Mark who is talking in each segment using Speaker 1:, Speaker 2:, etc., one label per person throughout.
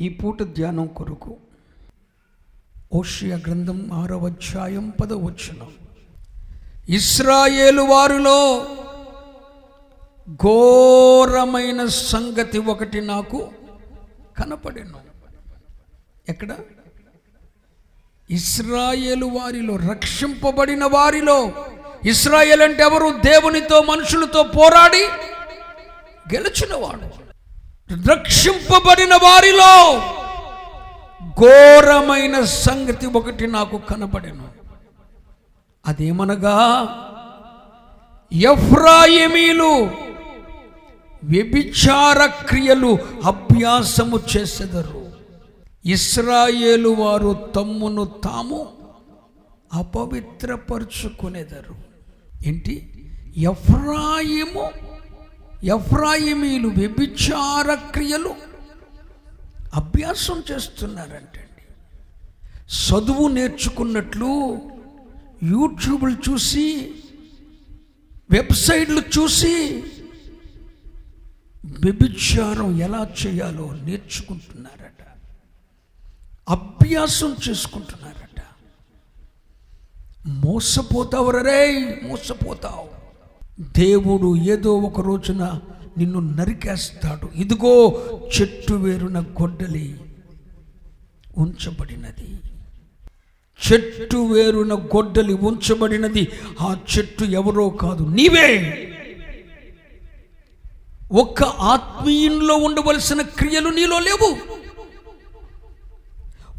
Speaker 1: ఈ పూట ధ్యానం కొరకు. ఓషియా గ్రంథం ఆరవ అధ్యాయం పదవచనం ఇస్రాయేలు వారిలో ఘోరమైన సంగతి ఒకటి నాకు కనపడెను. ఎక్కడ? ఇస్రాయేలు వారిలో రక్షింపబడిన వారిలో. ఇస్రాయేల్ అంటే ఎవరు? దేవునితో మనుషులతో పోరాడి గెలిచినవాడు. రక్షింపబడిన వారిలో ఘోరమైన సంగతి ఒకటి నాకు కనబడెను. అదేమనగా ఎఫ్రాయిమీలు వ్యభిచార క్రియలు అభ్యాసము చేసెదరు. ఇస్రాయేలు వారు తమ్మును తాము అపవిత్రపరుచుకునేదరు. ఏంటి? ఎఫ్రాయిము ఎఫ్రాయిమీలు వ్యభిచార క్రియలు అభ్యాసం చేస్తున్నారంటండి. చదువు నేర్చుకున్నట్లు యూట్యూబ్లు చూసి వెబ్సైట్లు చూసి వ్యభిచారం ఎలా చేయాలో నేర్చుకుంటున్నారట. అభ్యాసం చేసుకుంటున్నారట. మోసపోతావు రే మోసపోతావు. దేవుడు ఏదో ఒక రోజున నిన్ను నరికేస్తాడు. ఇదిగో చెట్టు వేరున గొడ్డలి ఉంచబడినది. చెట్టు వేరున గొడ్డలి ఉంచబడినది. ఆ చెట్టు ఎవరో కాదు నీవే. ఒక్క ఆత్మీయంలో ఉండవలసిన క్రియలు నీలో లేవు.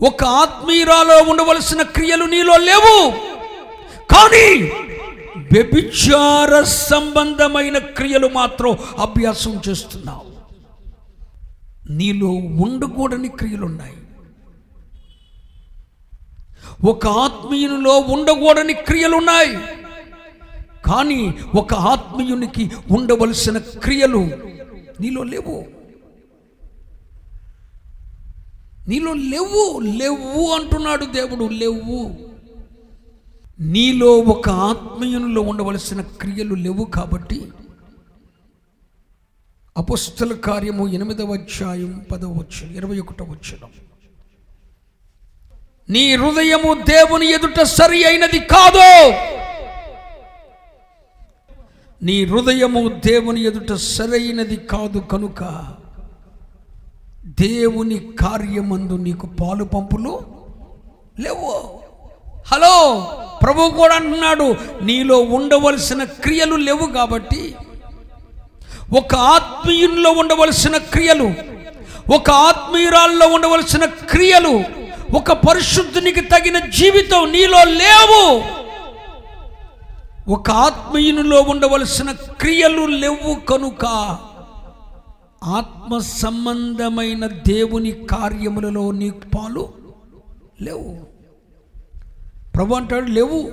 Speaker 1: ఒక ఆత్మీయురాలో ఉండవలసిన క్రియలు నీలో లేవు. కానీ వ్యభిచార సంబంధమైన క్రియలు మాత్రం అభ్యాసం చేస్తున్నావు. నీలో ఉండకూడని క్రియలున్నాయి. ఒక ఆత్మీయునిలో ఉండకూడని క్రియలున్నాయి. కానీ ఒక ఆత్మీయునికి ఉండవలసిన క్రియలు నీలో లేవు. నీలో లేవు లేవు అంటున్నాడు దేవుడు లేవు. నీలో ఒక ఆత్మీయునిలో ఉండవలసిన క్రియలు లేవు కాబట్టి అపుస్తల కార్యము ఎనిమిదవ అధ్యాయం పదవచ్చు ఇరవై ఒకటవ వచ్చిన నీ హృదయము దేవుని ఎదుట సరి అయినది కాదు. నీ హృదయము దేవుని ఎదుట సరైనది కాదు కనుక దేవుని కార్యమందు నీకు పాలు పంపులు లేవు. హలో! ప్రభు కూడా అంటున్నాడు నీలో ఉండవలసిన క్రియలు లేవు కాబట్టి. ఒక ఆత్మీయుల్లో ఉండవలసిన క్రియలు ఒక ఆత్మీయురాల్లో ఉండవలసిన క్రియలు ఒక పరిశుద్ధునికి తగిన జీవితం నీలో లేవు. ఒక ఆత్మీయునిలో ఉండవలసిన క్రియలు లేవు కనుక ఆత్మ సంబంధమైన దేవుని కార్యములలో నీకు పాలు లేవు. ప్రభు అంటాడు లేవు.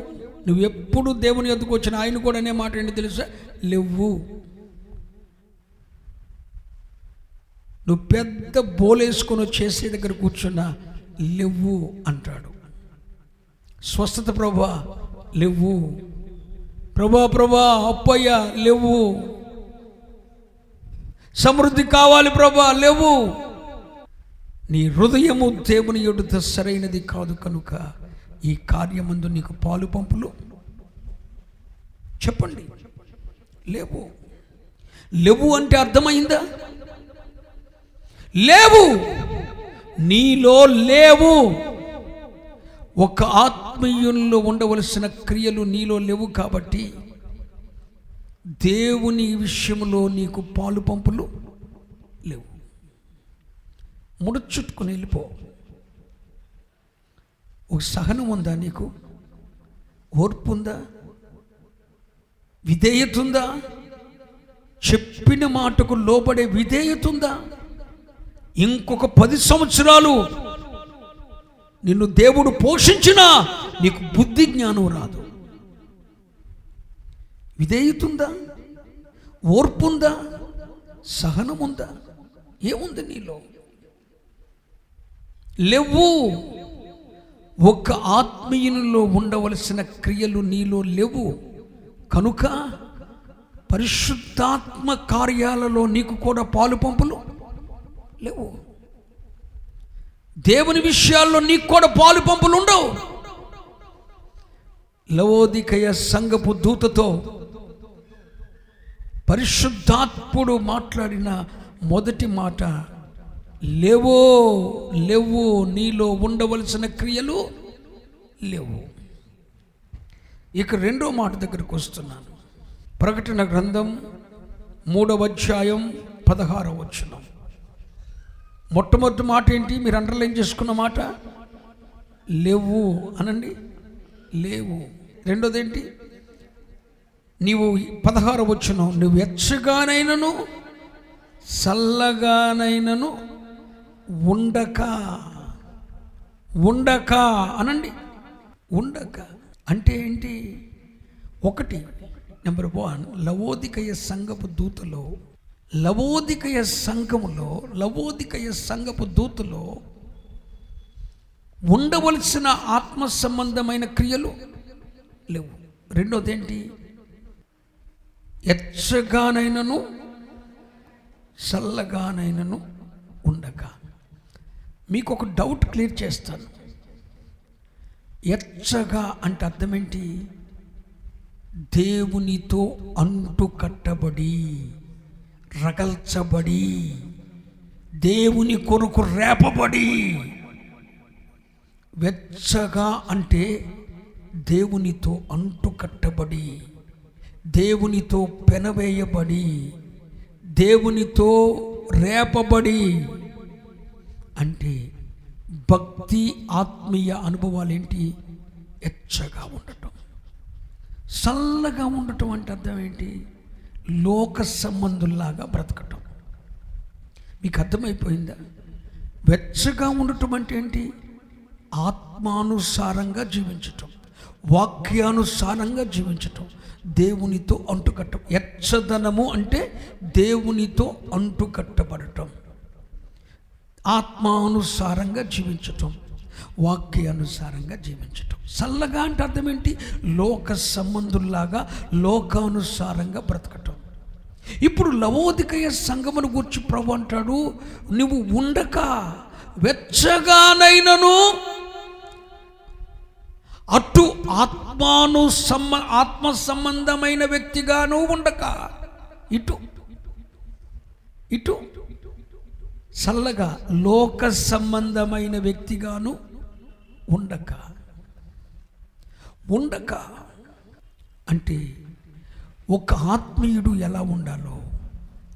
Speaker 1: నువ్వు ఎప్పుడు దేవుని ఎదుకు వచ్చిన ఆయన కూడా అనే మాట ఏంటి తెలుసా? లేవు. నువ్వు పెద్ద బోలేసుకొని చేసే దగ్గర కూర్చున్నా లేవు అంటాడు. స్వస్థత ప్రభా లేవు. ప్రభా ప్రభా అప్పయ్య లేవు. సమృద్ధి కావాలి ప్రభా లేవు. నీ హృదయము దేవుని ఎడుత సరైనది కాదు కనుక ఈ కార్యమందు నీకు పాలు పంపులు. చెప్పండి. లేవు. లేవు అంటే అర్థమైందా? లేవు. నీలో లేవు. ఒక ఆత్మీయుల్లో ఉండవలసిన క్రియలు నీలో లేవు కాబట్టి దేవుని విషయంలో నీకు పాలు పంపులు లేవు. ముడుచుట్టుకుని వెళ్ళిపో. ఒక సహనం ఉందా నీకు? ఓర్పు ఉందా విధేయత ఉందా చెప్పిన మాటకు లోబడే విధేయత ఉందా ఇంకొక పది సంవత్సరాలు నిన్ను దేవుడు పోషించినా నీకు బుద్ధి జ్ఞానం రాదు. విధేయతుందా? ఓర్పుందా? సహనముందా? ఏముంది నీలో? లేవు. ఒక ఆత్మీయునిలో ఉండవలసిన క్రియలు నీలో లేవు. కనుక పరిశుద్ధాత్మ కార్యాలలో నీకు కూడా పాలు పంపులు లేవు. దేవుని విషయాల్లో నీకు కూడా పాలు పంపులు ఉండవు. లవోదికయ సంగపు దూతతో పరిశుద్ధాత్ముడు మాట్లాడిన మొదటి మాట లేవో లేవు నీలో ఉండవలసిన క్రియలు లేవు. ఇక రెండో మాట దగ్గరకు వస్తున్నాను. ప్రకటన గ్రంథం మూడవ అధ్యాయం పదహారవ వచనం. మొట్టమొదటి మాట ఏంటి? మీరు అండర్లైన్ చేసుకున్న మాట? లేవు అనండి. లేవు. రెండోదేంటి? నీవు పదహారు వచ్చును నువ్వు ఎచ్చగానైనను చల్లగానైనను ఉండక ఉండక అనండి. ఉండక అంటే ఏంటి? ఒకటి నెంబర్ వన్ లవోదికయ సంఘపు దూతలో లవోదికయ సంఘములో లవోదికయ సంఘపు దూతలో ఉండవలసిన ఆత్మ సంబంధమైన క్రియలు లేవు. రెండోది ఏంటి? ఎచ్చగానైనను చల్లగానైనను ఉండక. మీకు ఒక డౌట్ క్లియర్ చేస్తాను. ఎచ్చగా అంటే అర్థం ఏంటి దేవునితో అంటు కట్టబడి రగల్చబడి దేవుని కొరకు రేపబడి. వెచ్చగా అంటే దేవునితో అంటు కట్టబడి దేవునితో పెనవేయబడి దేవునితో రేపబడి. అంటే భక్తి ఆత్మీయ అనుభవాలు ఏంటి ఎచ్చగా ఉండటం. చల్లగా ఉండటం అంటే అర్థం ఏంటి? లోక సంబంధుల్లాగా బ్రతకటం. మీకు అర్థమైపోయిందా? వెచ్చగా ఉండటం అంటే ఏంటి? ఆత్మానుసారంగా జీవించటం. వాక్యానుసారంగా జీవించటం. దేవునితో అంటుకట్టం. ఎచ్చదనము అంటే దేవునితో అంటుకట్టబడటం. ఆత్మానుసారంగా జీవించటం వాక్యానుసారంగా జీవించటం. చల్లగా అంటే అర్థం ఏంటి? లోక సంబంధుల్లాగా లోకానుసారంగా బ్రతకటం. ఇప్పుడు లవోదికయ సంగమును గురించి ప్రభు అంటాడు నువ్వు ఉండక వెచ్చగానైనను అటు ఆత్మాను సంబ ఆత్మ సంబంధమైన వ్యక్తిగాను ఉండక. ఇటు ఇటు చల్లగా లోక సంబంధమైన వ్యక్తిగాను ఉండక. ఉండక అంటే ఒక ఆత్మీయుడు ఎలా ఉండాలో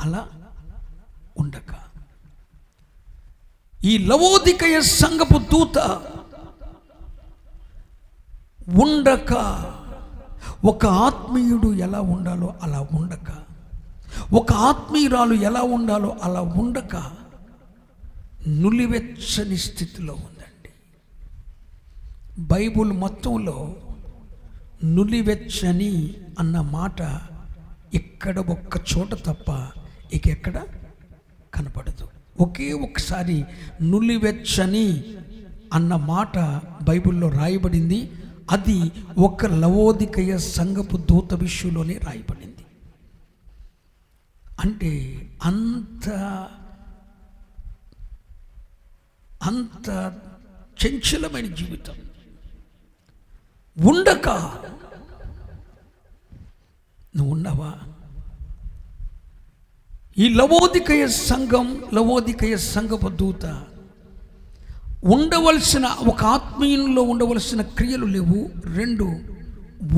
Speaker 1: అలా ఉండక. ఈ లవోదికయ సంగపు దూత ఉండక. ఒక ఆత్మీయుడు ఎలా ఉండాలో అలా ఉండక. ఒక ఆత్మీయురాలు ఎలా ఉండాలో అలా ఉండక. నులివెచ్చని స్థితిలో ఉందండి. బైబుల్ మొత్తంలో నులివెచ్చని అన్న మాట ఇక్కడ ఒక్క చోట తప్ప ఇక ఎక్కడ కనపడదు. ఒకే ఒకసారి నులివెచ్చని అన్న మాట బైబిల్లో రాయబడింది. అది ఒక లవోదికయ సంగపు దూత విషయంలోనే రాయబడింది. అంటే అంత అంత చంచలమైన జీవితం. ఉండక. నువ్వు ఉన్నావా? ఈ లవోదికయ సంఘం లవోదికయ సంఘపు దూత ఉండవలసిన ఒక ఆత్మీయంలో ఉండవలసిన క్రియలు లేవు. రెండు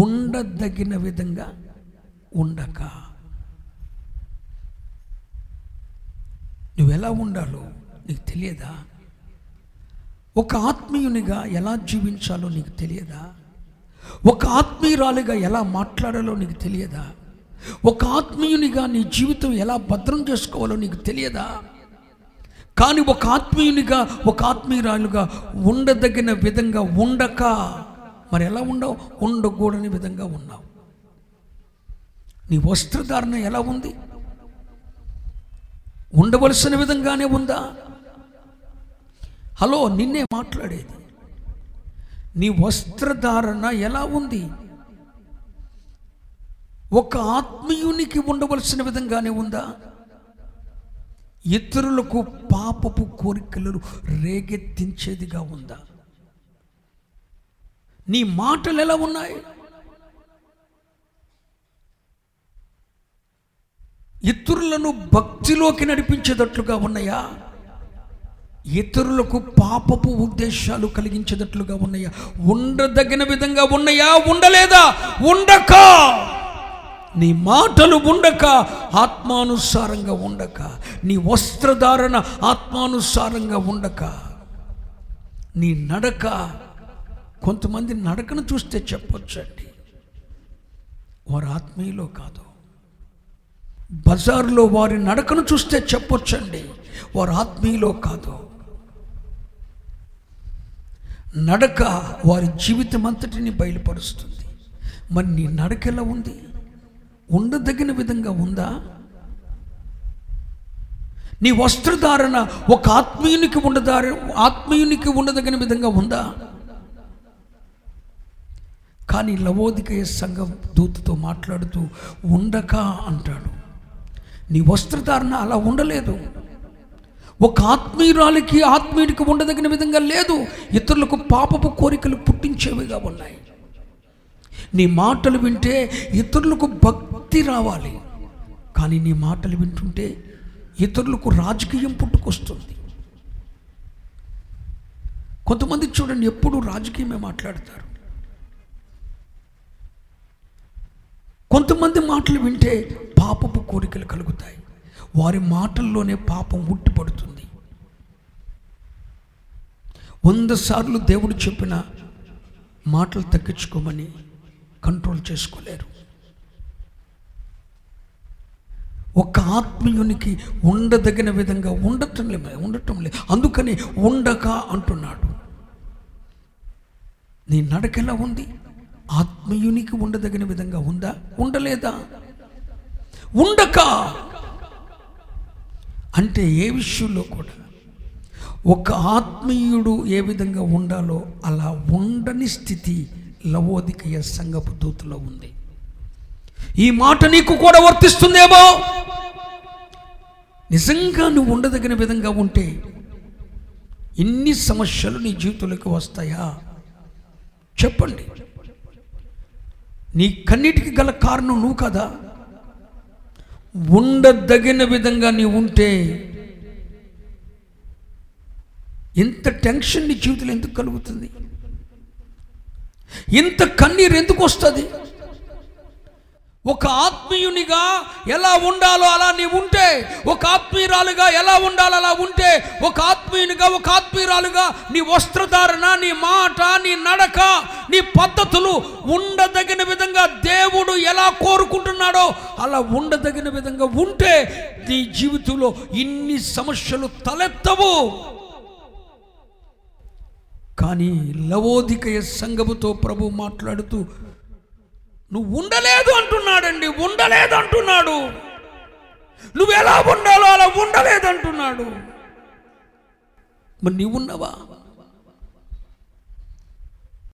Speaker 1: ఉండదగిన విధంగా ఉండక. నువ్వు ఎలా ఉండాలో నీకు తెలియదా? ఒక ఆత్మీయునిగా ఎలా జీవించాలో నీకు తెలియదా? ఒక ఆత్మీయురాలిగా ఎలా మాట్లాడాలో నీకు తెలియదా? ఒక ఆత్మీయునిగా నీ జీవితం ఎలా భద్రం చేసుకోవాలో నీకు తెలియదా? కానీ ఒక ఆత్మీయునిగా ఒక ఆత్మీయురాలుగా ఉండదగిన విధంగా ఉండక. మరి ఎలా ఉండవు? ఉండకూడని విధంగా ఉన్నావు. నీ వస్త్రధారణ ఎలా ఉంది? ఉండవలసిన విధంగానే ఉందా? హలో నిన్నే మాట్లాడేది. నీ వస్త్రధారణ ఎలా ఉంది? ఒక ఆత్మీయునికి ఉండవలసిన విధంగానే ఉందా? ఇతరులకు పాపపు కోరికలను రేగెత్తించేదిగా ఉందా? నీ మాటలు ఎలా ఉన్నాయి? ఇతరులను భక్తిలోకి నడిపించేటట్లుగా ఉన్నాయా? ఇతరులకు పాపపు ఉద్దేశాలు కలిగించేటట్లుగా ఉన్నాయా? ఉండదగిన విధంగా ఉన్నాయా? ఉండలేదా? ఉండక! నీ మాటలు ఉండక ఆత్మానుసారంగా ఉండక. నీ వస్త్రధారణ ఆత్మానుసారంగా ఉండక. నీ నడక కొంతమంది నడకను చూస్తే చెప్పొచ్చండి. వారు ఆత్మీయులో కాదు. బజార్లో వారి నడకను చూస్తే చెప్పొచ్చండి. వారు ఆత్మీయులో కాదు. నడక వారి జీవితం అంతటిని బయలుపరుస్తుంది. మరి నీ నడక ఎలా ఉంది? ఉండదగిన విధంగా ఉందా? నీ వస్త్రధారణ ఒక ఆత్మీయునికి ఉండదార ఆత్మీయునికి ఉండదగిన విధంగా ఉందా? కానీ లవోదికయ సంఘం దూతతో మాట్లాడుతూ ఉండక అంటాడు. నీ వస్త్రధారణ అలా ఉండలేదు. ఒక ఆత్మీయురాలికి ఆత్మీయుడికి ఉండదగిన విధంగా లేదు. ఇతరులకు పాపపు కోరికలు పుట్టించేవిగా ఉన్నాయి. నీ మాటలు వింటే ఇతరులకు భక్తి రావాలి. కానీ నీ మాటలు వింటుంటే ఇతరులకు రాజకీయం పుట్టుకొస్తుంది. కొంతమంది చూడండి ఎప్పుడు రాజకీయమే మాట్లాడతారు. కొంతమంది మాటలు వింటే పాపపు కోరికలు కలుగుతాయి. వారి మాటల్లోనే పాపం ఉట్టిపడుతుంది. వంద సార్లు దేవుడు చెప్పిన మాటలు తగ్గించుకోమని కంట్రోల్ చేసుకోలేరు. ఒక ఆత్మీయునికి ఉండదగిన విధంగా ఉండటం లేదు ఉండటం లేదు అందుకని ఉండక అంటున్నాడు. నీ నడక ఎలా ఉంది? ఆత్మీయునికి ఉండదగిన విధంగా ఉందా? ఉండలేదా? ఉండక! అంటే ఏ విషయంలో కూడా ఒక ఆత్మీయుడు ఏ విధంగా ఉండాలో అలా ఉండని స్థితి లవోదికయ సంగపు దూతలో ఉంది. ఈ మాట నీకు కూడా వర్తిస్తుందేమో? నిజంగా నువ్వు ఉండదగిన విధంగా ఉంటే ఇన్ని సమస్యలు నీ జీవితంలోకి వస్తాయా? చెప్పండి. నీ కన్నిటికి గల కారణం నువ్వు కదా? ఉండదగిన విధంగా నీవు ఉంటే ఇంత టెన్షన్ నీ జీవితంలో ఎందుకు కలుగుతుంది? ఇంత కన్నీరు ఎందుకు వస్తుంది? ఒక ఆత్మీయునిగా ఎలా ఉండాలో అలా నీ ఉంటే ఒక ఆత్మీయురాలుగా ఎలా ఉండాలో అలా ఉంటే ఒక ఆత్మీయునిగా ఒక ఆత్మీయురాలుగా నీ వస్త్రధారణ నీ మాట నీ నడక నీ పద్ధతులు ఉండదగిన విధంగా దేవుడు ఎలా కోరుకుంటున్నాడో అలా ఉండదగిన విధంగా ఉంటే నీ జీవితంలో ఇన్ని సమస్యలు తలెత్తవు. కానీ లవోదికయ సంగముతో ప్రభు మాట్లాడుతూ నువ్వు ఉండలేదు అంటున్నాడండి ఉండలేదు అంటున్నాడు. నువ్వు ఎలా ఉండాలో అలా ఉండలేదు అంటున్నాడు మరి నువ్వు ఉన్నావా